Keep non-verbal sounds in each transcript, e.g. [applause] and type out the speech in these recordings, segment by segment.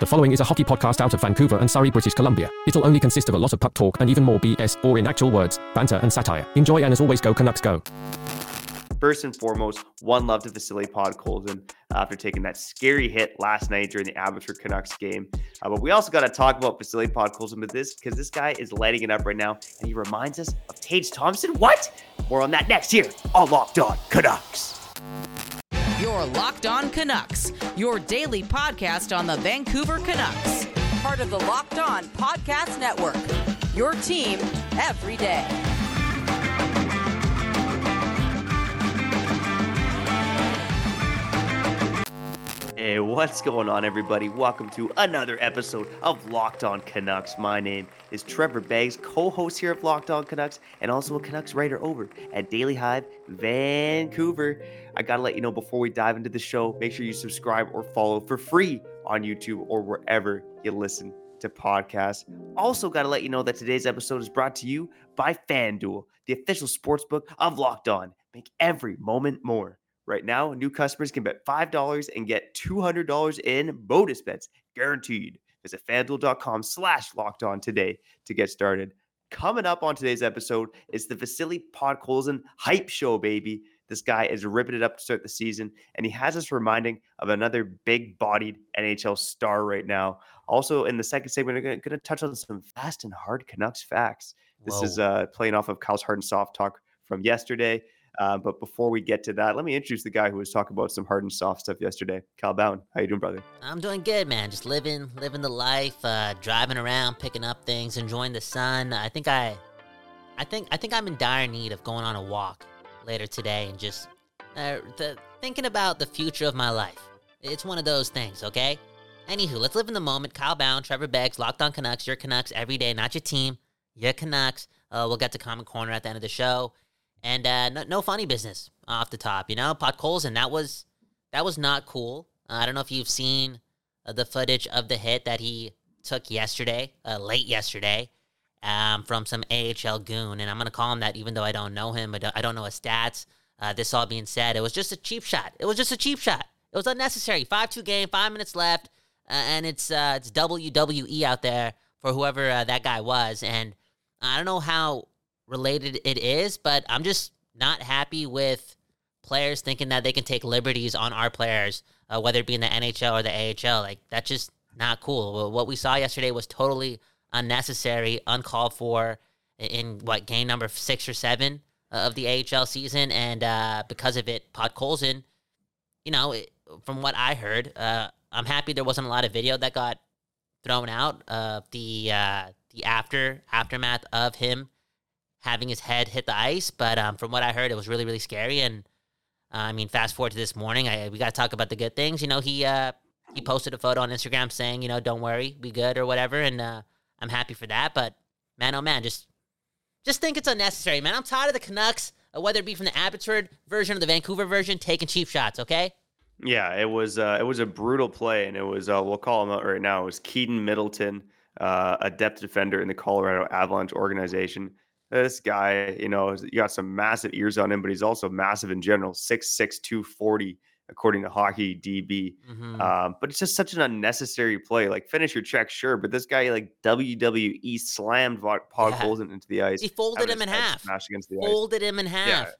The following is a hockey podcast out of Vancouver and Surrey, British Columbia. It'll only consist of a lot of puck talk and even more BS, or in actual words, banter and satire. Enjoy and as always, go Canucks go. First and foremost, one love to Vasily Podkolzin after taking that scary hit last night during the Abbotsford Canucks game. Uh, but we also got to talk about Vasily Podkolzin with this because this guy is lighting it up right now, and he reminds us of Tage Thompson. What? More on that next year on Locked On Canucks. Your Locked On Canucks, your daily podcast on the Vancouver Canucks, part of the Locked On Podcast Network. Your team every day. Hey, what's going on, everybody? Welcome to another episode of Locked On Canucks. My name is Trevor Beggs, co host here of Locked On Canucks, and also a Canucks writer over at Daily Hive Vancouver. I gotta let you know before we dive into the show, make sure you subscribe or follow for free on YouTube or wherever you listen to podcasts. Also, gotta let you know that today's episode is brought to you by FanDuel, the official sportsbook of Locked On. Make every moment more. Right now, new customers can bet $5 and get $200 in bonus bets guaranteed. Visit fanduel.com slash locked on today to get started. Coming up on today's episode is the Vasily Podkolzin hype show, baby. This guy is ripping it up to start the season, and he has us reminding of another big bodied NHL star right now. Also, in the second segment, we're going to touch on some fast and hard Canucks facts. This Whoa. is uh, playing off of Kyle's Hard and Soft talk from yesterday. Uh, but before we get to that, let me introduce the guy who was talking about some hard and soft stuff yesterday. Kyle Bhawan, how you doing, brother? I'm doing good, man. Just living, living the life, uh, driving around, picking up things, enjoying the sun. I think I, I think, I think I'm in dire need of going on a walk later today and just uh, the, thinking about the future of my life. It's one of those things, okay? Anywho, let's live in the moment. Kyle Bhawan, Trevor Beggs, Locked On Canucks. Your Canucks every day, not your team. Your Canucks. Uh, we'll get to Komment Korner at the end of the show. And uh, no, no funny business off the top, you know. Podkolzin, that was that was not cool. Uh, I don't know if you've seen uh, the footage of the hit that he took yesterday, uh, late yesterday, um, from some AHL goon, and I'm gonna call him that, even though I don't know him. I don't, I don't know his stats. Uh, this all being said, it was just a cheap shot. It was just a cheap shot. It was unnecessary. Five two game, five minutes left, uh, and it's it's WWE out there for whoever that guy was, and I don't know how related it is, but I'm just not happy with players thinking that they can take liberties on our players, uh, whether it be in the NHL or the AHL. Like that's just not cool. What we saw yesterday was totally unnecessary, uncalled for in what game number six or seven uh, of the AHL season, and uh, because of it, Podkolzin, you know, it, from what I heard, uh, I'm happy there wasn't a lot of video that got thrown out of the uh, the after aftermath of him having his head hit the ice. But um, from what I heard, it was really, really scary. And uh, I mean, fast forward to this morning, I, we got to talk about the good things. You know, he uh, he posted a photo on Instagram saying, you know, don't worry, we good or whatever, and uh, I'm happy for that. But man, oh man, just just think it's unnecessary, man. I'm tired of the Canucks, uh, whether it be from the Abbotsford version or the Vancouver version, taking cheap shots. Okay. Yeah, it was uh, it was a brutal play, and it was uh, we'll call him out right now. It was Keaton Middleton, uh, a depth defender in the Colorado Avalanche organization. This guy, you know, you got some massive ears on him, but he's also massive in general, 6'6", 240, according to Hockey DB. Mhm. Um, but it's just such an unnecessary play. Like finish your check, sure, but this guy like WWE slammed Pod Yeah. Into the ice. he folded him in half. Smashed against the ice Folded him in half.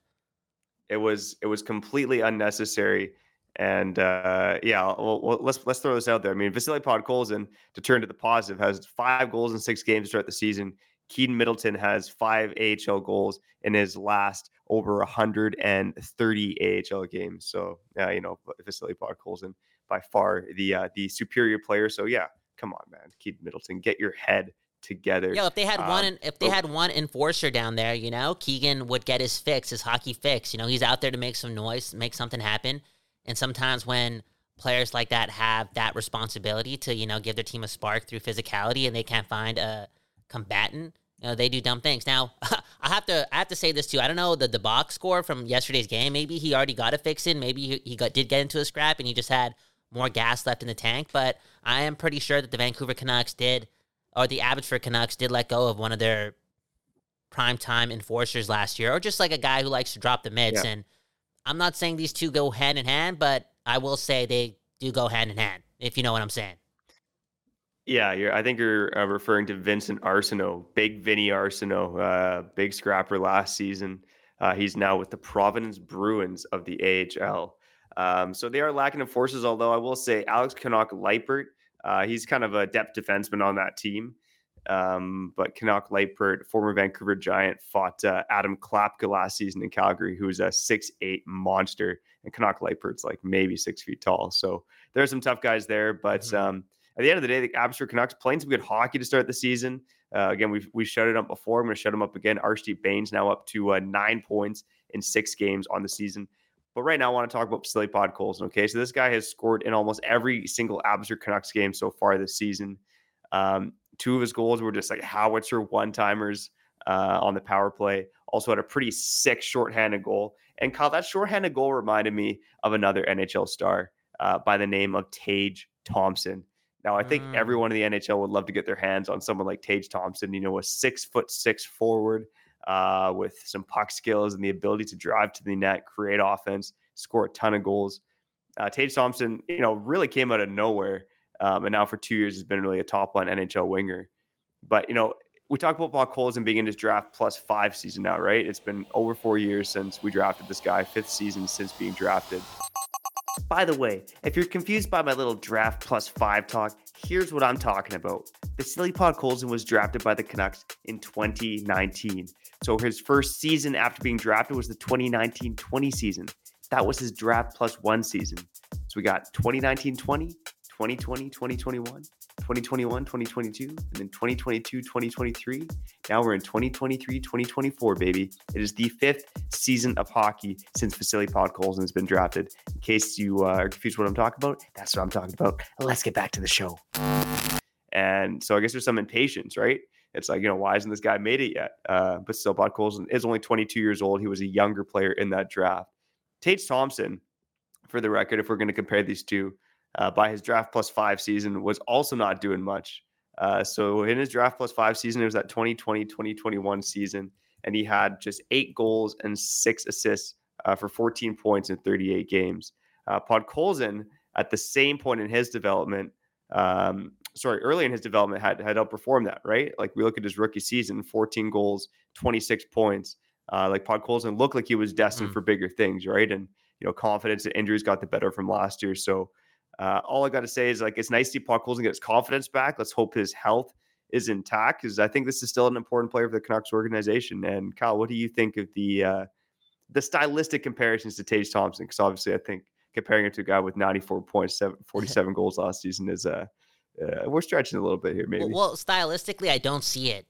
it was it was completely unnecessary. And uh, yeah, well, well, let's let's throw this out there. I mean, Vasily Podkolzin, to turn to the positive, has five goals in six games throughout the season. Keaton Middleton has five AHL goals in his last over 130 AHL games. So yeah, you know, Vasily Podkolzin by far the uh, the superior player. So yeah, come on, man, Keaton Middleton, get your head together. Yeah, if they had one, Um, if they oh. had one enforcer down there, you know, Keegan would get his fix, his hockey fix. You know, he's out there to make some noise, make something happen. And sometimes when players like that have that responsibility to, you know, give their team a spark through physicality, and they can't find a combatant, you know, they do dumb things. Now, [laughs] I have to, I have to say this too. I don't know the the box score from yesterday's game. Maybe he already got a fix in. Maybe he, he got did get into a scrap, and he just had more gas left in the tank. But I am pretty sure that the Vancouver Canucks did or the Abbotsford Canucks did let go of one of their primetime enforcers last year, or just like a guy who likes to drop the mids. Yeah. And I'm not saying these two go hand in hand, but I will say they do go hand in hand, if you know what I'm saying. Yeah, you're, I think you're uh, referring to Vincent Arseneau, big Vinny Arseneau, uh, big scrapper last season. Uh, he's now with the Providence Bruins of the AHL. Um, so they are lacking in forces, although I will say Alex Kannok Leipert, uh, he's kind of a depth defenseman on that team. Um, but Kannok Leipert, former Vancouver Giant, fought uh, Adam Klapka last season in Calgary, who's a six-eight monster. And Kannok Leipert's like maybe six feet tall. So there's some tough guys there. But mm-hmm. um, at the end of the day, the Abbotsford Canucks playing some good hockey to start the season. Uh, again, we've we shut it up before. I'm going to shut them up again. Arshdeep Bains now up to uh, nine points in six games on the season. But right now, I want to talk about Vasily Podkolzin. Okay, so this guy has scored in almost every single Abbotsford Canucks game so far this season. Um, two of his goals were just like howitzer one timers uh, on the power play. Also had a pretty sick shorthanded goal. And Kyle, that shorthanded goal reminded me of another NHL star uh, by the name of Tage Thompson. Now, I think mm. everyone in the NHL would love to get their hands on someone like Tage Thompson, you know, a six foot six forward uh, with some puck skills and the ability to drive to the net, create offense, score a ton of goals. Uh, Tage Thompson, you know, really came out of nowhere. Um, and now for two years has been really a top line NHL winger. But, you know, we talk about Podkolzin being in his draft plus five season now, right? It's been over four years since we drafted this guy, fifth season since being drafted. By the way, if you're confused by my little draft plus five talk, here's what I'm talking about. Vasily Podkolzin was drafted by the Canucks in 2019. So his first season after being drafted was the 2019 20 season. That was his draft plus one season. So we got 2019 20, 2020 2021, 2021, 2022, and then 2022, 2023. Now we're in 2023, 2024, baby. It is the fifth season of hockey since Vasily Podkolzin has been drafted. In case you uh, are confused what I'm talking about, that's what I'm talking about. Let's get back to the show. And so I guess there's some impatience, right? It's like, you know, why hasn't this guy made it yet? Uh, but still, Podkolzin is only 22 years old. He was a younger player in that draft. Tage Thompson, for the record, if we're going to compare these two, uh, by his draft plus five season was also not doing much. Uh, so in his draft plus five season, it was that 2020 2021 season, and he had just eight goals and six assists uh, for 14 points in 38 games. Uh, Podkolzin, at the same point in his development, um, sorry, early in his development, had had outperformed that, right? Like we look at his rookie season, 14 goals, 26 points. Uh, like Podkolzin looked like he was destined mm. for bigger things, right? And you know, confidence and injuries got the better from last year. So uh, all I got to say is like it's nice to see Podkolzin get his confidence back. Let's hope his health is intact because I think this is still an important player for the Canucks organization. And Kyle, what do you think of the uh, the stylistic comparisons to Tage Thompson? Because obviously, I think comparing him to a guy with 94 points, [laughs] 47 goals last season is uh, uh, we're stretching a little bit here, maybe. Well, well, stylistically, I don't see it.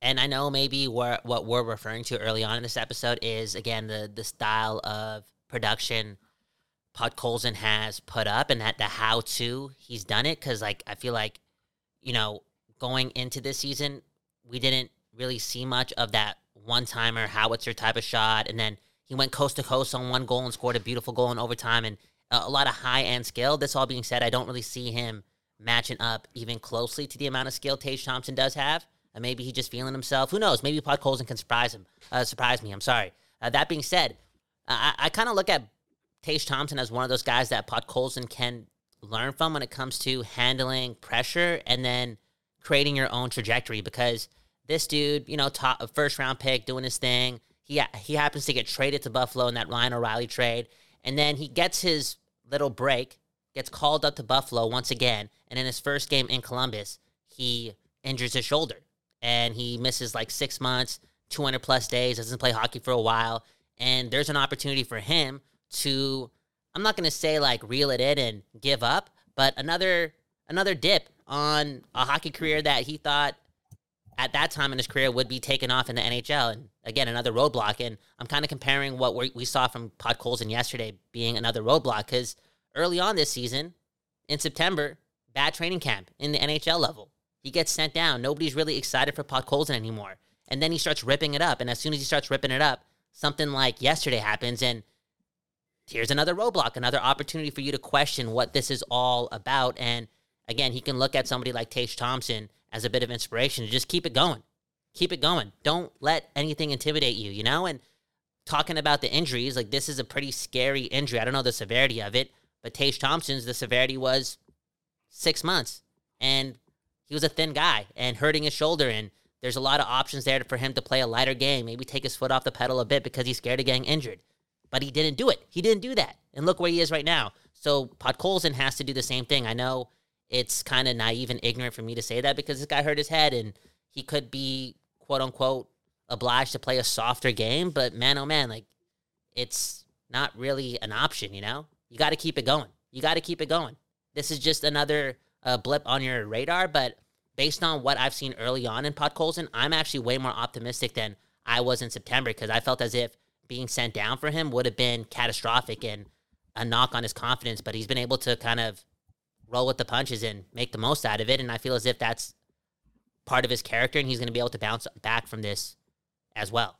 And I know maybe what what we're referring to early on in this episode is again the the style of production Podkolzin has put up and that the how to he's done it because like I feel like you know going into this season we didn't really see much of that one timer howitzer type of shot and then he went coast to coast on one goal and scored a beautiful goal in overtime and a, lot of high end skill. This all being said, I don't really see him matching up even closely to the amount of skill Tage Thompson does have. Uh, maybe he's just feeling himself. Who knows? Maybe Podkolzin can surprise him. Uh, surprise me. I'm sorry. Uh, that being said, I, I kind of look at Tage Thompson as one of those guys that Podkolzin can learn from when it comes to handling pressure and then creating your own trajectory because this dude, you know, top first round pick doing his thing. He he happens to get traded to Buffalo in that Ryan O'Reilly trade, and then he gets his little break, gets called up to Buffalo once again, and in his first game in Columbus, he injures his shoulder and he misses like six months, 200 plus days, doesn't play hockey for a while, and there's an opportunity for him to I'm not going to say like reel it in and give up, but another another dip on a hockey career that he thought at that time in his career would be taken off in the NHL. And again, another roadblock. And I'm kind of comparing what we we saw from Podkolzin yesterday being another roadblock because early on this season, in September, bad training camp in the NHL level. He gets sent down. Nobody's really excited for Podkolzin anymore. And then he starts ripping it up. And as soon as he starts ripping it up, something like yesterday happens. And here's another roadblock, another opportunity for you to question what this is all about. And again, he can look at somebody like Tage Thompson as a bit of inspiration to just keep it going. Keep it going. Don't let anything intimidate you, you know? And talking about the injuries, like this is a pretty scary injury. I don't know the severity of it, but Tage Thompson's, the severity was six months. And he was a thin guy and hurting his shoulder. And there's a lot of options there for him to play a lighter game, maybe take his foot off the pedal a bit because he's scared of getting injured. But he didn't do it. He didn't do that. And look where he is right now. So Podkolzin has to do the same thing. I know it's kind of naive and ignorant for me to say that because this guy hurt his head and he could be quote unquote obliged to play a softer game. But man, oh man, like it's not really an option, you know? You got to keep it going. You got to keep it going. This is just another uh, blip on your radar, but based on what I've seen early on in Podkolzin, I'm actually way more optimistic than I was in September because I felt as if being sent down for him would have been catastrophic and a knock on his confidence. But he's been able to kind of roll with the punches and make the most out of it. And I feel as if that's part of his character, and he's going to be able to bounce back from this as well.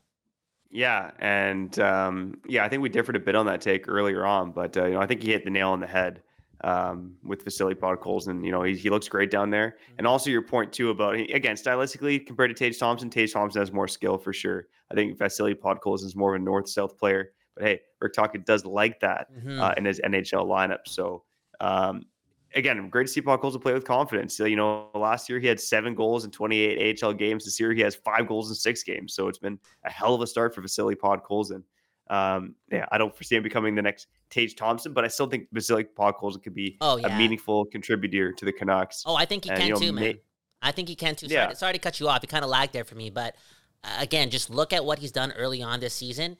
Yeah, and um, yeah, I think we differed a bit on that take earlier on, but uh, you know, I think he hit the nail on the head um, with Vasily Podkolzin. You know, he, he looks great down there. Mm-hmm. And also your point too about again stylistically compared to Tage Thompson, Tage Thompson has more skill for sure. I think Vasily Podkolzin is more of a north south player. But hey, Rick Tocchet does like that mm-hmm. uh, in his NHL lineup. So um, again, great to see Podkolzin play with confidence. So, you know, last year he had seven goals in 28 AHL games. This year he has five goals in six games. So it's been a hell of a start for Vasily Podkolzin. Um, yeah, I don't foresee him becoming the next Tage Thompson, but I still think Vasily Podkolzin could be oh, yeah. a meaningful contributor to the Canucks. Oh, I think he and, can you know, too, man. May- I think he can too. Sorry, yeah. sorry to cut you off. He kind of lagged there for me, but uh, again, just look at what he's done early on this season.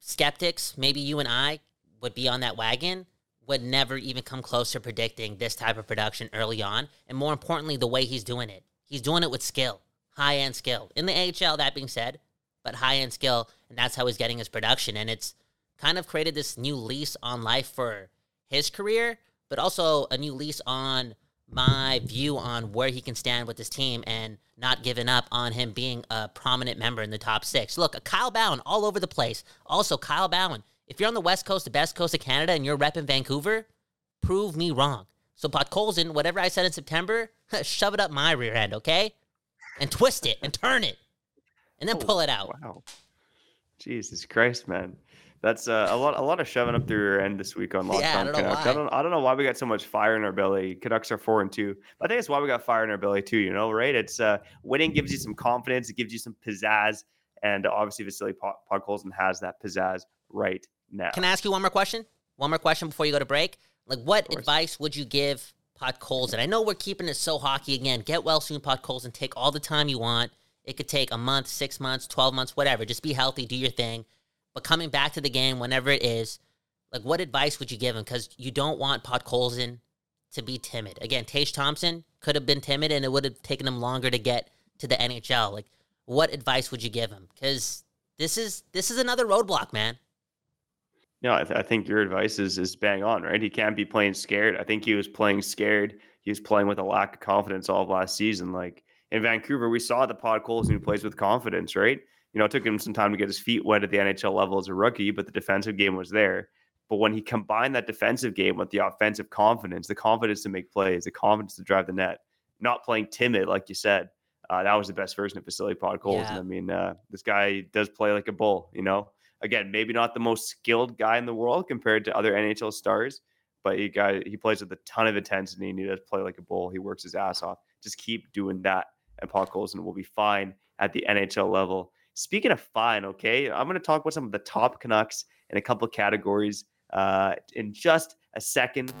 Skeptics, maybe you and I would be on that wagon, would never even come close to predicting this type of production early on. And more importantly, the way he's doing it. He's doing it with skill, high end skill. In the AHL, that being said, but high end skill, and that's how he's getting his production. And it's kind of created this new lease on life for his career, but also a new lease on my view on where he can stand with this team and not giving up on him being a prominent member in the top six. Look, Kyle Bhawan all over the place. Also, Kyle Bhawan, if you're on the west coast, the best coast of Canada, and you're repping Vancouver, prove me wrong. So Podkolzin, whatever I said in September, [laughs] shove it up my rear end, okay? And twist it and turn it and then oh, pull it out. Wow. Jesus Christ, man. That's uh, a lot. A lot of shoving up through your end this week on Locked [laughs] yeah, On Canucks. I don't. I don't know why we got so much fire in our belly. Canucks are four and two. But I think it's why we got fire in our belly too. You know, right? It's uh, winning gives you some confidence. It gives you some pizzazz, and obviously Vasily Podkolzin has that pizzazz right now. Can I ask you one more question? One more question before you go to break. Like, what advice would you give Podkolzin? I know we're keeping it so hockey again. Get well soon, Podkolzin. Take all the time you want. It could take a month, six months, 12 months, whatever. Just be healthy, do your thing. But coming back to the game, whenever it is, like what advice would you give him? Because you don't want Podkolzin to be timid. Again, Tage Thompson could have been timid and it would have taken him longer to get to the NHL. Like, what advice would you give him? Because this is this is another roadblock, man. No, I, th- I, think your advice is is bang on, right? He can't be playing scared. I think he was playing scared. He was playing with a lack of confidence all of last season. Like in Vancouver, we saw the Pod Podkolzin who plays with confidence, right? You know, it took him some time to get his feet wet at the NHL level as a rookie, but the defensive game was there. But when he combined that defensive game with the offensive confidence, the confidence to make plays, the confidence to drive the net, not playing timid, like you said, uh, that was the best version of Vasily Podkolzin. Yeah. I mean, uh, this guy does play like a bull, you know? Again, maybe not the most skilled guy in the world compared to other NHL stars, but he guy he plays with a ton of intensity and he does play like a bull. He works his ass off. Just keep doing that and Podkolzin will be fine at the NHL level. Speaking of fine, okay, I'm going to talk about some of the top Canucks in a couple categories uh, in just a second.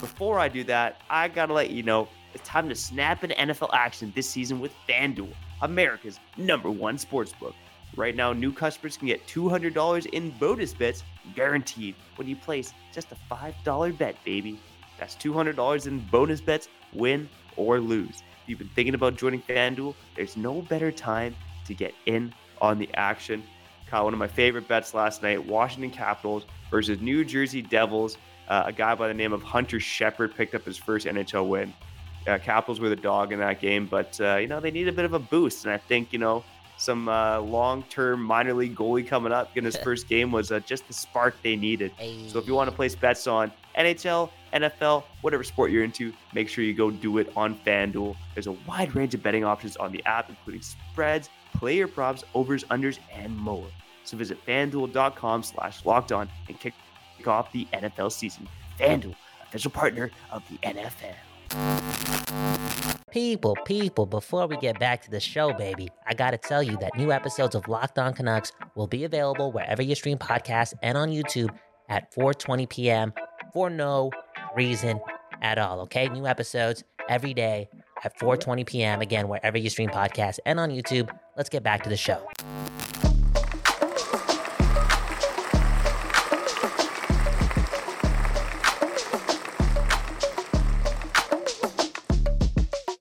Before I do that, I got to let you know it's time to snap into NFL action this season with FanDuel, America's number one sportsbook. Right now, new customers can get $200 in bonus bets guaranteed when you place just a $5 bet, baby. That's $200 in bonus bets, win or lose you've been thinking about joining FanDuel, there's no better time to get in on the action. Kyle, one of my favorite bets last night Washington Capitals versus New Jersey Devils. Uh, a guy by the name of Hunter Shepard picked up his first NHL win. Uh, Capitals were the dog in that game, but, uh, you know, they need a bit of a boost. And I think, you know, some uh, long-term minor league goalie coming up in his [laughs] first game was uh, just the spark they needed. Hey. So if you want to place bets on NHL, NFL, whatever sport you're into, make sure you go do it on FanDuel. There's a wide range of betting options on the app, including spreads, player props, overs, unders, and more. So visit fanduel.com slash locked on and kick off the NFL season. FanDuel, official partner of the NFL. People, people, before we get back to the show, baby, I gotta tell you that new episodes of Locked On Canucks will be available wherever you stream podcasts and on YouTube at 4:20 p.m. for no reason at all. Okay, new episodes every day at 4:20 p.m. Again, wherever you stream podcasts and on YouTube. Let's get back to the show.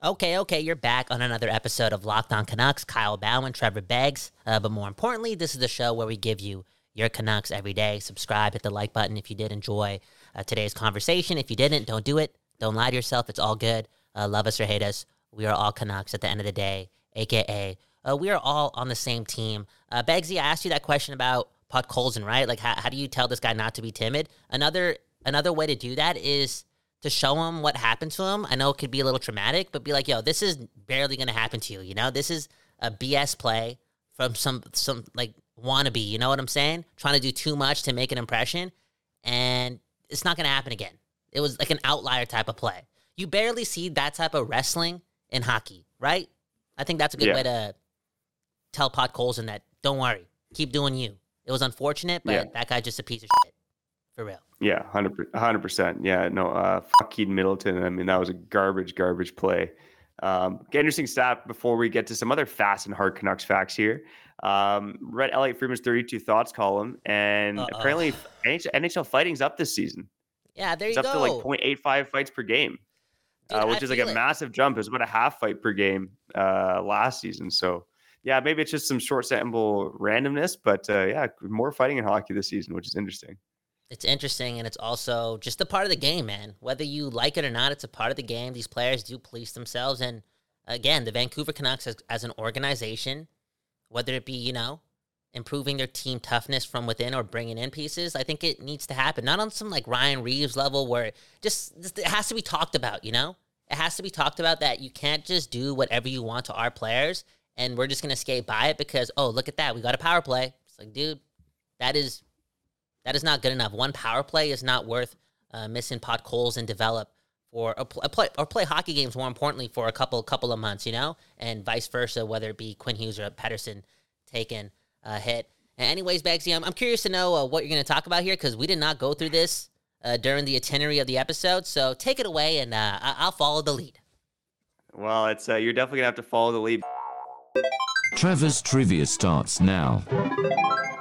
Okay, okay, you're back on another episode of Locked On Canucks. Kyle Bhawan, Trevor Beggs. Uh, but more importantly, this is the show where we give you your Canucks every day. Subscribe, hit the like button if you did enjoy uh, today's conversation. If you didn't, don't do it. Don't lie to yourself. It's all good. Uh, love us or hate us. We are all Canucks at the end of the day, aka uh, we are all on the same team. Uh, Beggsy, I asked you that question about Podkolzin, right? Like, how, how do you tell this guy not to be timid? Another another way to do that is to show him what happened to him. I know it could be a little traumatic, but be like, yo, this is barely gonna happen to you. You know, this is a BS play from some some like wannabe. You know what I'm saying? Trying to do too much to make an impression, and it's not gonna happen again. It was like an outlier type of play. You barely see that type of wrestling in hockey, right? I think that's a good Yeah. way to tell Podkolzin that don't worry, keep doing you. It was unfortunate, but Yeah. that guy's just a piece of shit. For real. Yeah, hundred percent. Yeah, no, uh, fuck Keaton Middleton. I mean, that was a garbage, garbage play. Um, interesting stat before we get to some other fast and hard Canucks facts here. Um, read Elliotte Friedman's 32 thoughts column, and Uh-oh. apparently NHL, NHL fighting's up this season. Yeah, there It's you go. It's up to like 0.85 fights per game, Dude, uh, I which is like a it. massive jump. It was about a half fight per game uh, last season. So, yeah, maybe it's just some short sample randomness, but uh, yeah, more fighting in hockey this season, which is interesting. it's interesting and it's also just a part of the game, man. Whether you like it or not, it's a part of the game. These players do police themselves. And again, the Vancouver Canucks as, as an organization, whether it be, you know, improving their team toughness from within or bringing in pieces, I think it needs to happen. Not on some like Ryan Reaves level where just, just it has to be talked about, you know? It has to be talked about that you can't just do whatever you want to our players and we're just going to skate by it because, oh, look at that. We got a power play. It's like, dude, that is that is not good enough. One power play is not worth uh, missing Podkolzin develop for a, a play or play hockey games. More importantly, for a couple couple of months, you know, and vice versa, whether it be Quinn Hughes or Pettersson taking a hit. And anyways, Beggsy, I'm, I'm curious to know uh, what you're going to talk about here because we did not go through this uh, during the itinerary of the episode. So take it away, and uh, I- I'll follow the lead. Well, it's uh, you're definitely gonna have to follow the lead. Trevor's trivia starts now.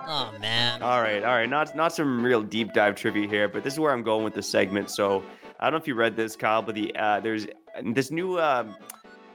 Oh man, All right, all right. Not not some real deep dive trivia here, but this is where I'm going with the segment. So I don't know if you read this, Kyle, but the uh, there's this new um,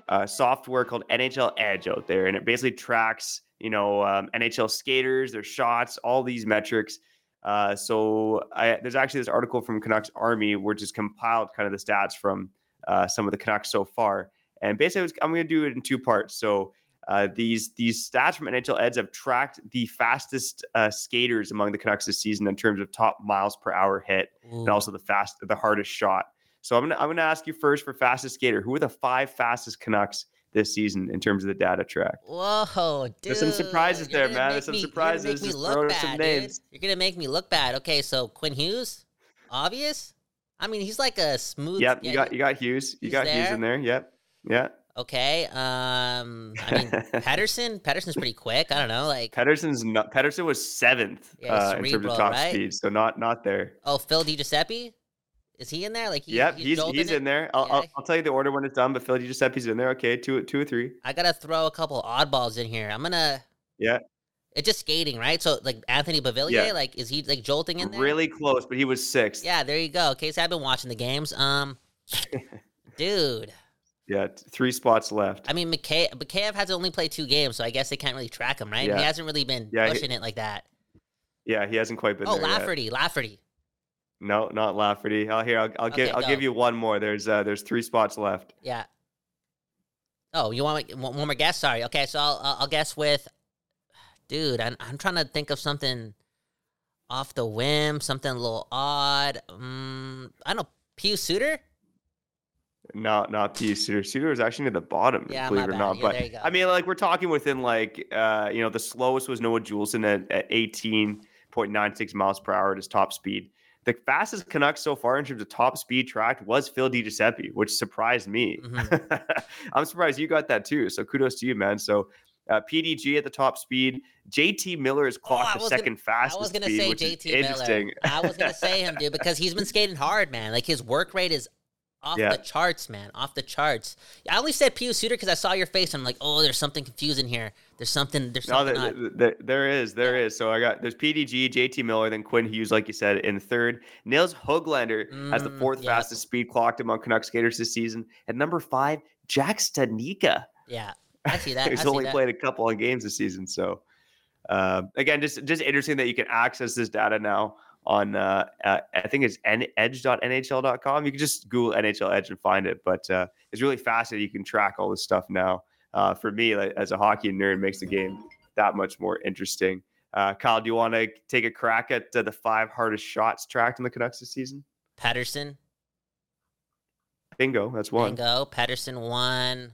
uh, software called NHL Edge out there, and it basically tracks you know um, NHL skaters, their shots, all these metrics. Uh, so I, there's actually this article from Canucks Army, which has compiled kind of the stats from uh, some of the Canucks so far. And basically, it's- I'm going to do it in two parts. So uh, these these stats from NHL Edge have tracked the fastest uh, skaters among the Canucks this season in terms of top miles per hour hit, Ooh. and also the fast the hardest shot. So I'm gonna I'm gonna ask you first for fastest skater. Who are the five fastest Canucks this season in terms of the data track? Whoa, dude. There's some surprises You're there, man. There's some me- surprises. Make me Just look throw bad, some dude. names. You're gonna make me look bad. Okay, so Quinn Hughes, obvious. I mean, he's like a smooth. Yep, you got you got Hughes. You got Hughes in there. Yep. Yeah. Okay. Um, I mean, [laughs] Pettersson. Pettersson's pretty quick. I don't know. Like, Pettersson's not Pettersson was seventh Yeah, uh, in terms of top right? speed, so not not there. oh, Phil DiGiuseppe. Is he in there? Like, he, yep, he's he's it? in there. I'll, Yeah. I'll, I'll tell you the order when it's done, but Phil Giuseppe's in there. Okay, two two or three. I gotta throw a couple oddballs in here. I'm gonna. Yeah. It's just skating, right? So, like Anthony Beauvillier, Yeah. like, is he like jolting in there? Really close, but he was sixth. Yeah, there you go. Okay, so I've been watching the games. Um, [laughs] dude. Yeah, three spots left. I mean, McKay, Mikheyev has only play two games, so I guess they can't really track him, right? Yeah. He hasn't really been Yeah, he- pushing it like that. yeah, he hasn't quite been Oh, there. yet. Lafferty, Lafferty. No, not Lafferty. Oh, here I'll, I'll give Okay, I'll give you one more. There's uh, there's three spots left. Yeah. Oh, you want me- one more guess? Sorry. Okay, so I'll I'll I'll guess with, dude. I'm I'm trying to think of something off the whim, something a little odd. Um, I don't know. Pius Suter. Not not P. Suter. Suter is actually near the bottom, Yeah, believe it or not. Yeah, but there you go. I mean, like we're talking within like uh, you know, the slowest was Noah Juulsen at, at 18.96 miles per hour at his top speed. the fastest Canucks so far in terms of top speed tracked was Phil DiGiuseppe, which surprised me. Mm-hmm. [laughs] I'm surprised you got that too. So kudos to you, man. So uh, PDG at the top speed. JT Miller is clocked oh, the second gonna, fastest. I was going to say JT Miller. I was going to say him, dude, because he's been skating hard, man. Like his work rate is off yeah. the charts, man. Off the charts. I only said Pius Suter because I saw your face. And I'm like, oh, there's something confusing here. There's something. There's something. No, there, there, there is. There yeah. is. So I got there's PDG, JT Miller, then Quinn Hughes, like you said, in third. Nils Hoglander mm, has the mm, fourth yeah. fastest speed clocked among Canucks skaters this season. At number five, Jack Studnicka. Yeah, I see [laughs] that. He's only that. played a couple of games this season. So uh, again, just just interesting that you can access this data now on uh, uh, I think it's edge.nhl.com. You can just Google NHL Edge and find it. But uh, it's really fascinating. You can track all this stuff now. Uh, for me, like, as a hockey nerd, makes the game that much more interesting. Uh, Kyle, do you want to take a crack at uh, the five hardest shots tracked in the Canucks this season? Pettersson. Bingo, that's one. Bingo. Pettersson one.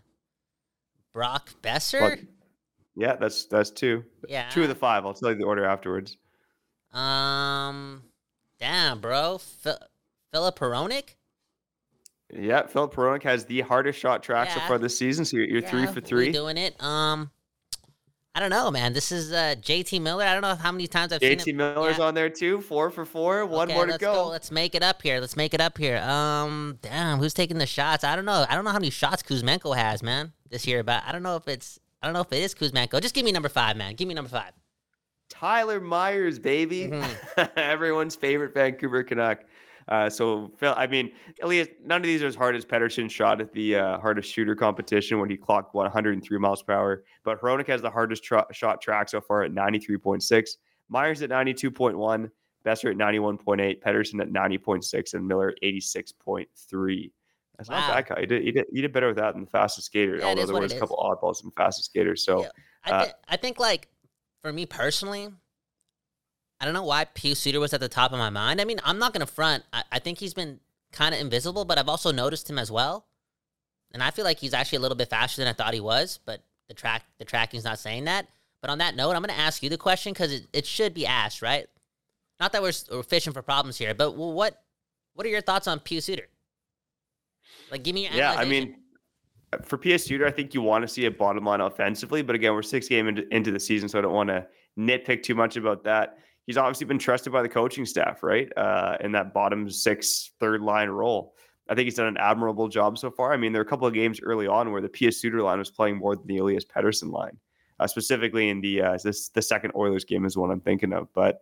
Brock Boeser. Yeah, that's that's two. Yeah, two of the five. I'll tell you the order afterwards. Um, damn, bro. Phil- Filip Hronek? Yeah, Filip Hronek has the hardest shot track yeah. so far this season. So you're, you're yeah, three for three. Doing it. Um, I don't know, man. This is uh, JT Miller. I don't know how many times I've JT seen JT Miller's yeah. on there too. Four for four. One okay, more to go. go. Let's make it up here. Let's make it up here. Um, damn, who's taking the shots? I don't know. I don't know how many shots Kuzmenko has, man, this year. But I don't know if it's. I don't know if it is Kuzmenko. Just give me number five, man. Give me number five. Tyler Myers, baby. Mm-hmm. [laughs] Everyone's favorite Vancouver Canuck. Uh, so, Phil, I mean, Elias, none of these are as hard as Pettersson shot at the uh, hardest shooter competition when he clocked 103 miles per hour. But Hronek has the hardest tra- shot track so far at 93.6. Myers at 92.1. Boeser at 91.8. Pettersson at 90.6. And Miller 86.3. That's wow. not bad. You did, you, did, you did better with that than the fastest skater, yeah, although there was a couple oddballs in the fastest skater. So, yeah. I, uh, I think, like, for me personally, I don't know why Pius Suter was at the top of my mind. I mean, I'm not gonna front. I, I think he's been kind of invisible, but I've also noticed him as well. And I feel like he's actually a little bit faster than I thought he was, but the track the tracking's not saying that. But on that note, I'm gonna ask you the question because it, it should be asked, right? Not that we're, we're fishing for problems here, but what what are your thoughts on Pius Suter? Like, give me your yeah. I mean, for Pius Suter, I think you want to see a bottom line offensively. But again, we're six game into, into the season, so I don't want to nitpick too much about that. He's obviously been trusted by the coaching staff, right? Uh, in that bottom six, third line role. I think he's done an admirable job so far. I mean, there are a couple of games early on where the Pius Suter line was playing more than the Elias Pettersson line, uh, specifically in the uh, this the second Oilers game is what I'm thinking of. But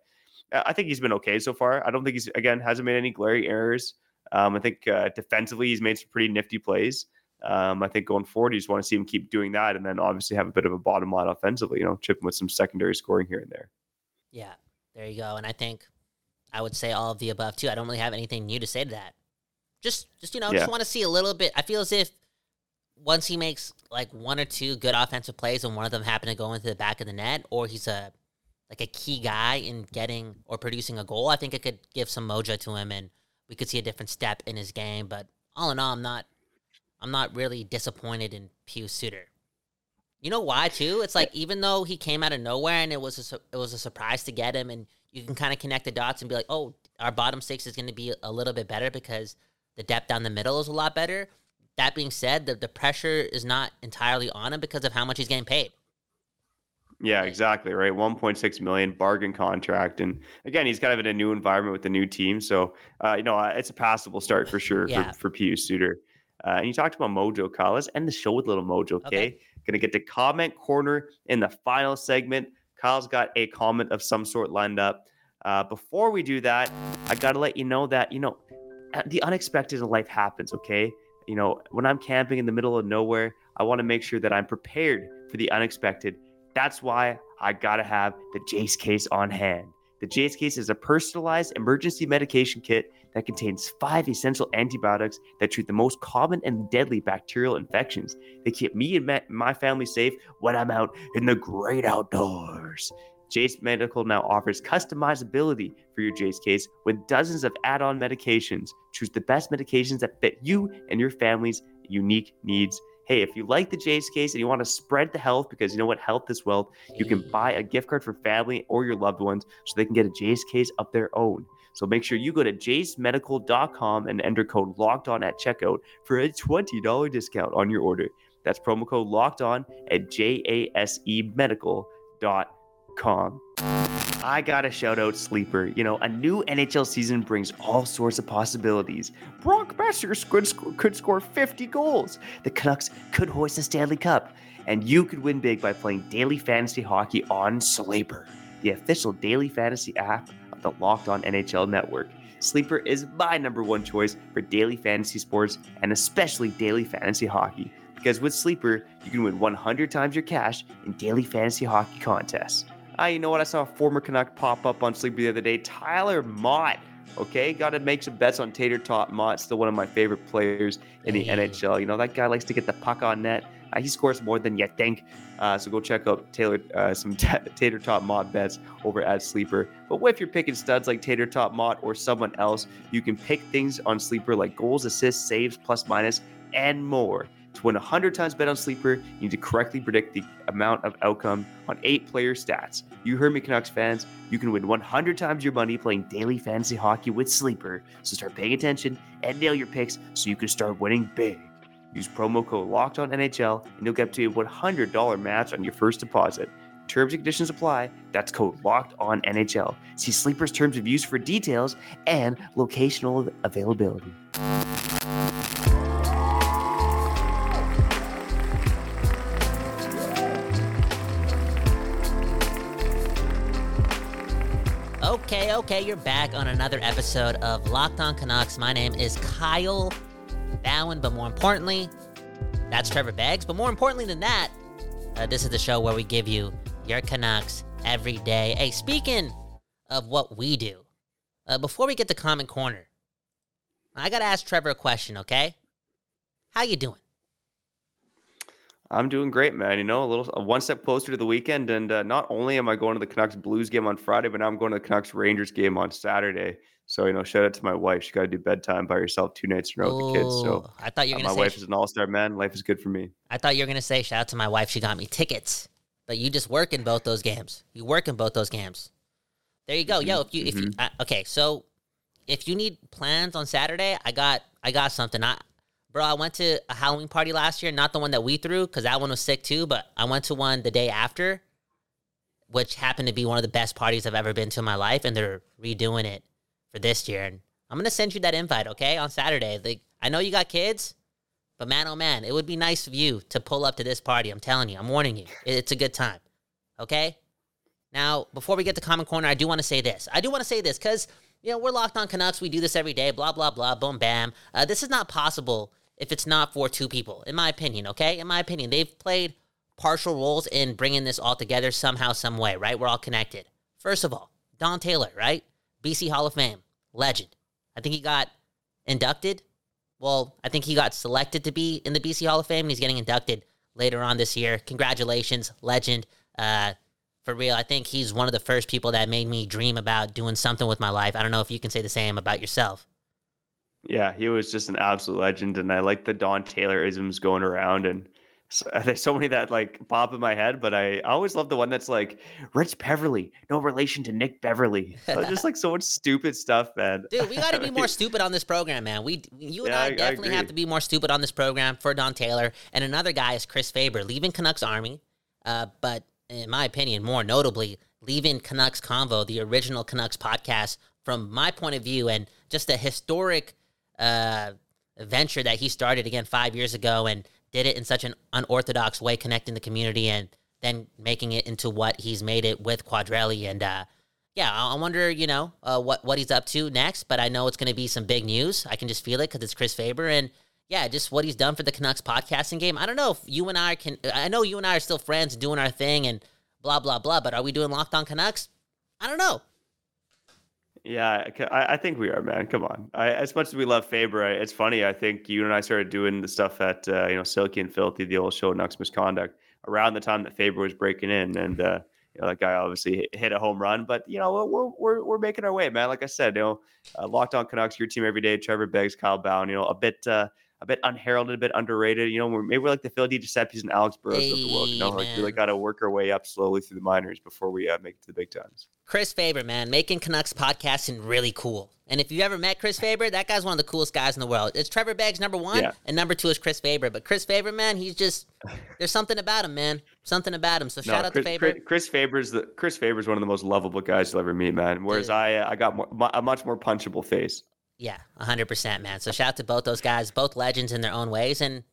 I think he's been okay so far. I don't think he's again hasn't made any glaring errors. Um, I think uh, defensively he's made some pretty nifty plays. Um, I think going forward, you just want to see him keep doing that, and then obviously have a bit of a bottom line offensively. You know, chipping with some secondary scoring here and there. Yeah, there you go. And I think I would say all of the above too. I don't really have anything new to say to that. Just, just you know, yeah. just want to see a little bit. I feel as if once he makes like one or two good offensive plays, and one of them happen to go into the back of the net, or he's a like a key guy in getting or producing a goal, I think it could give some mojo to him, and we could see a different step in his game. But all in all, I'm not I'm not really disappointed in Pius Suter. You know why too? It's like even though he came out of nowhere and it was a, it was a surprise to get him, and you can kind of connect the dots and be like, oh, our bottom six is going to be a little bit better because the depth down the middle is a lot better. That being said, the, the pressure is not entirely on him because of how much he's getting paid. Yeah, exactly. Right. 1.6 million bargain contract. And again, he's kind of in a new environment with the new team. So, uh, you know, it's a passable start for sure yeah. for, for Pius Suter. Uh, and you talked about Mojo, Kyle. Let's end the show with a little Mojo, okay? okay? Gonna get to Komment Korner in the final segment. Kyle's got a comment of some sort lined up. Uh, before we do that, I gotta let you know that, you know, uh, the unexpected in life happens, okay? You know, when I'm camping in the middle of nowhere, I wanna make sure that I'm prepared for the unexpected. That's why I gotta have the Jase case on hand. The Jase case is a personalized emergency medication kit that contains five essential antibiotics that treat the most common and deadly bacterial infections. They keep me and my family safe when I'm out in the great outdoors. Jase Medical now offers customizability for your Jase case with dozens of add on medications. Choose the best medications that fit you and your family's unique needs. Hey, if you like the Jase case and you want to spread the health because you know what health is wealth, you can buy a gift card for family or your loved ones so they can get a Jase case of their own. So make sure you go to jasemedical.com and enter code locked on at checkout for a $20 discount on your order. That's promo code locked on at jasemedical.com. I gotta shout out Sleeper. You know, a new NHL season brings all sorts of possibilities. Brock Boeser could, could score 50 goals. The Canucks could hoist the Stanley Cup. And you could win big by playing daily fantasy hockey on Sleeper, the official daily fantasy app the Locked On NHL Network. Sleeper is my number one choice for daily fantasy sports and especially daily fantasy hockey. Because with Sleeper, you can win 100 times your cash in daily fantasy hockey contests. Ah, you know what? I saw a former Canuck pop up on Sleeper the other day. Tyler Motte. Okay, got to make some bets on Tater Tot Motte. Still one of my favorite players in the Hey. NHL. You know that guy likes to get the puck on net. Uh, he scores more than you think. Uh, so go check out Taylor uh, some [laughs] t- Tater Tot Motte bets over at Sleeper. But if you're picking studs like Tater Tot Motte or someone else? You can pick things on Sleeper like goals, assists, saves, plus minus, and more. To win 100 times bet on Sleeper, you need to correctly predict the amount of outcome on eight player stats. You heard me, Canucks fans. You can win 100 times your money playing daily fantasy hockey with Sleeper. So start paying attention and nail your picks so you can start winning big. Use promo code Locked On NHL and you'll get up to a $100 match on your first deposit. Terms and conditions apply. That's code Locked On NHL. See Sleeper's terms of use for details and locational availability. Okay, okay, you're back on another episode of Locked On Canucks. My name is Kyle Bhawan, but more importantly, that's Trevor Beggs. But more importantly than that, uh, this is the show where we give you your Canucks every day. Hey, speaking of what we do, uh, before we get to Komment Korner, I gotta ask Trevor a question, okay? How you doing? I'm doing great, man. You know, a little uh, one step closer to the weekend, and uh, not only am I going to the Canucks Blues game on Friday, but now I'm going to the Canucks Rangers game on Saturday. So you know, shout out to my wife. She got to do bedtime by herself two nights in a row with the kids. So I thought you uh, were my gonna wife say. Wife is an all star man. Life is good for me. I thought you were gonna say shout out to my wife. She got me tickets, but you just work in both those games. You work in both those games. There you go, yo. If you if you uh, okay, so if you need plans on Saturday, I got I got something. I bro, I went to a Halloween party last year, not the one that we threw because that one was sick too. But I went to one the day after, which happened to be one of the best parties I've ever been to in my life, and they're redoing it for this year. And I'm gonna send you that invite, okay, on Saturday. Like I know you got kids. But man, oh man, it would be nice of you to pull up to this party. I'm telling you, I'm warning you. It's a good time. Okay? Now, before we get to Komment Korner, I do want to say this. I do want to say this because, you know, we're locked on Canucks. We do this every day, blah, blah, blah, boom, bam. Uh, this is not possible if it's not for two people, in my opinion, okay? In my opinion, they've played partial roles in bringing this all together somehow, some way, right? We're all connected. First of all, Don Taylor, right? BC Hall of Fame, legend. I think he got inducted well, I think he got selected to be in the BC Hall of Fame, and he's getting inducted later on this year. Congratulations, legend. Uh, for real, I think he's one of the first people that made me dream about doing something with my life. I don't know if you can say the same about yourself. Yeah, he was just an absolute legend, and I like the Don Taylor isms going around, and so, there's so many that like pop in my head. But I, I always love the one that's like Rich Beverly, no relation to Nick Beverly. So just like so much stupid stuff, man. Dude, we got to be more [laughs] stupid on this program, man. We, you and Yeah, I, I- I definitely have to be more stupid on this program for Don Taylor. And another guy is Chris Faber, leaving Canucks Army, uh, but in my opinion, more notably, leaving Canucks Convo, the original Canucks podcast, from my point of view, and just a historic uh, venture that he started again five years ago and did it in such an unorthodox way, connecting the community and then making it into what he's made it with Quadrelli. And uh, yeah, I I wonder, you know, uh, what what he's up to next. But I know it's going to be some big news. I can just feel it because it's Chris Faber, and yeah, just what he's done for the Canucks podcasting game. I don't know if you and I can. I know you and I are still friends, doing our thing, and blah blah blah. But are we doing Locked On Canucks? I don't know. Yeah, I- I, think we are, man. Come on. I, as much as we love Faber, I, it's funny. I think you and I started doing the stuff at uh, you know Silky and Filthy, the old show Nux Misconduct, around the time that Faber was breaking in, and uh, you know that guy obviously hit- a home run. But you know we're we're we're making our way, man. Like I said, you know, uh, locked on Canucks, your team every day. Trevor Beggs, Kyle Bhawan. You know, a bit uh, a bit unheralded, a bit underrated. You know, we're, maybe we're like the Phil Giuseppes and Alex Burrows of the world. You know, Hey, like we like got to work our way up slowly through the minors before we uh, make it to the big times. Chris Faber, man, making Canucks podcasting really cool. And if you've ever met Chris Faber, that guy's one of the coolest guys in the world. It's Trevor Beggs number one, Yeah. and number two is Chris Faber. But Chris Faber, man, he's just there's something about him, man. Something about him. So shout out Chris, to Faber. Chris, Chris Faber's the Chris Faber's one of the most lovable guys you'll ever meet, man. Whereas Dude. I, uh, I got more, a much more punchable face. Yeah, hundred percent, man. So shout out to both those guys, both legends in their own ways, and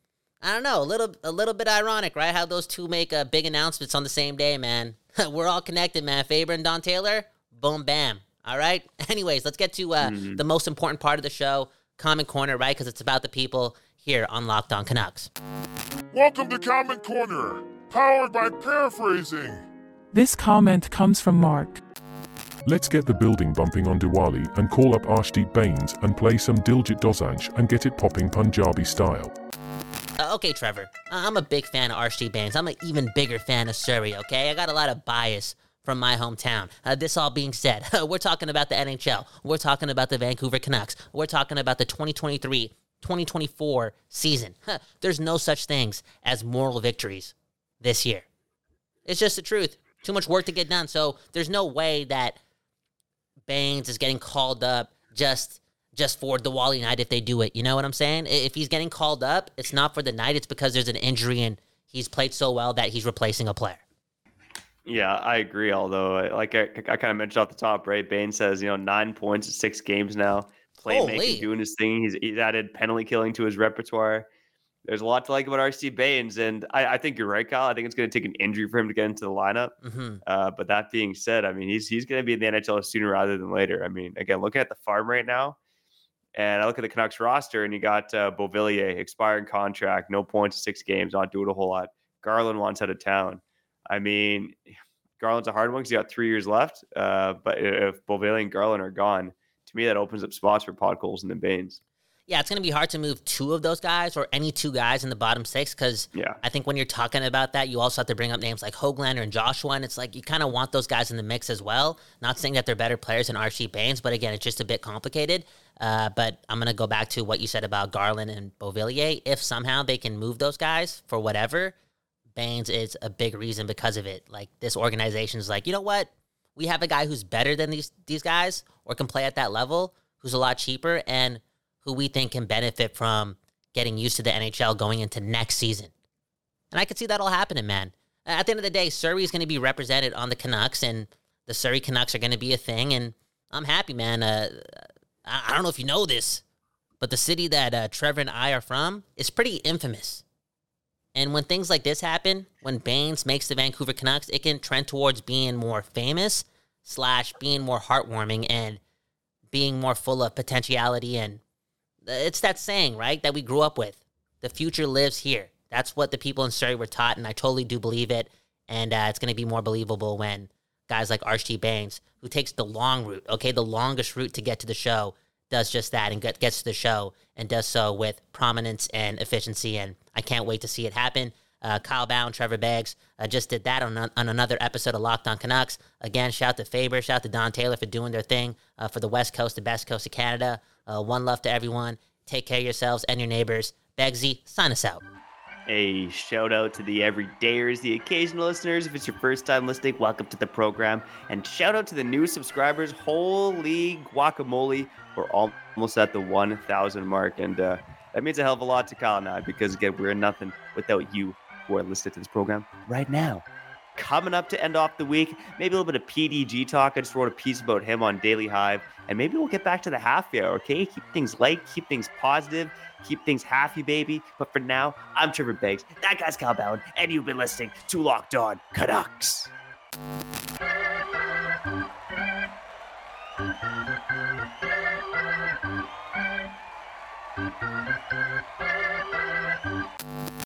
I don't know, a little, a little bit ironic, right? How those two make uh, big announcements on the same day, man. [laughs] We're all connected, man. Faber and Don Taylor, boom, bam. All right. [laughs] Anyways, let's get to uh, the most important part of the show, Komment Korner, right? Because it's about the people here on Locked On Canucks. Welcome to Komment Korner, powered by Paraphrasing. This comment comes from Mark. Let's get the building bumping on Diwali and call up Arshdeep Bains and play some Diljit Dosanjh and get it popping Punjabi style. Uh, okay, Trevor. I- I'm a big fan of RC Bains. I'm an even bigger fan of Surrey, okay? I got a lot of bias from my hometown. Uh, this all being said, [laughs] we're talking about the NHL. We're talking about the Vancouver Canucks. We're talking about the 2023 2024 season. There's no such things as moral victories this year. It's just the truth. Too much work to get done. So there's no way that Bains is getting called up just just for the Wally night if they do it. You know what I'm saying? If he's getting called up, it's not for the night. It's because there's an injury and he's played so well that he's replacing a player. Yeah, I agree. Although, uh, like I, I kind of mentioned off the top, right? Bain says, you know, nine points in six games now. Playmaking, Holy. doing his thing. He's, he's added penalty killing to his repertoire. There's a lot to like about RC Bains, and I, I think you're right, Kyle. I think it's going to take an injury for him to get into the lineup. hmm Uh, but that being said, I mean, he's he's going to be in the NHL sooner rather than later. I mean, again, looking at the farm right now, and I look at the Canucks roster, and you got uh, Beauvillier, expiring contract, no points, six games, not doing a whole lot. Garland wants out of town. I mean, Garland's a hard one because you got three years left. Uh, but if Beauvillier and Garland are gone, to me, that opens up spots for Podkolzin and the Bains. Yeah, it's going to be hard to move two of those guys or any two guys in the bottom six because Yeah. I think when you're talking about that, you also have to bring up names like Hoglander and Joshua, and it's like you kind of want those guys in the mix as well. Not saying that they're better players than Archie Bains, but again, it's just a bit complicated. Uh, but I'm gonna go back to what you said about Garland and Beauvillier. If somehow they can move those guys for whatever, Bains is a big reason because of it. Like this organization's like, you know what? We have a guy who's better than these these guys or can play at that level, who's a lot cheaper, and who we think can benefit from getting used to the NHL going into next season. And I could see that all happening, man. At the end of the day, Surrey is going to be represented on the Canucks, and the Surrey Canucks are going to be a thing. And I'm happy, man. Uh, I, don't know if you know this, but the city that uh, Trevor and I are from is pretty infamous. And when things like this happen, when Bains makes the Vancouver Canucks, it can trend towards being more famous slash being more heartwarming and being more full of potentiality and it's that saying, right, that we grew up with. The future lives here. That's what the people in Surrey were taught, and I totally do believe it. And uh, it's going to be more believable when guys like Archie Bains, who takes the long route, okay, the longest route to get to the show, does just that and get, gets to the show and does so with prominence and efficiency. And I can't wait to see it happen. Uh, Kyle Bhawan, Trevor Beggs uh, just did that on, on another episode of Locked On Canucks. Again, shout to Faber, shout to Don Taylor for doing their thing uh, for the West Coast, the best coast of Canada. Uh, one love to everyone. Take care of yourselves and your neighbors. Beggsy, sign us out. A shout out to the everydayers, the occasional listeners. If it's your first time listening, welcome to the program. And shout out to the new subscribers. Holy guacamole. We're almost at the 1,000 mark. And uh, that means a hell of a lot to Kyle and I because, again, we're nothing without you who are listening to this program right now. Coming up to end off the week, maybe a little bit of PDG talk. I just wrote a piece about him on Daily Hive. And maybe we'll get back to the half hour, okay? Keep things light, keep things positive, keep things happy, baby. But for now, I'm Trevor Beggs. That guy's Kyle Bhawan, and you've been listening to Locked On Canucks.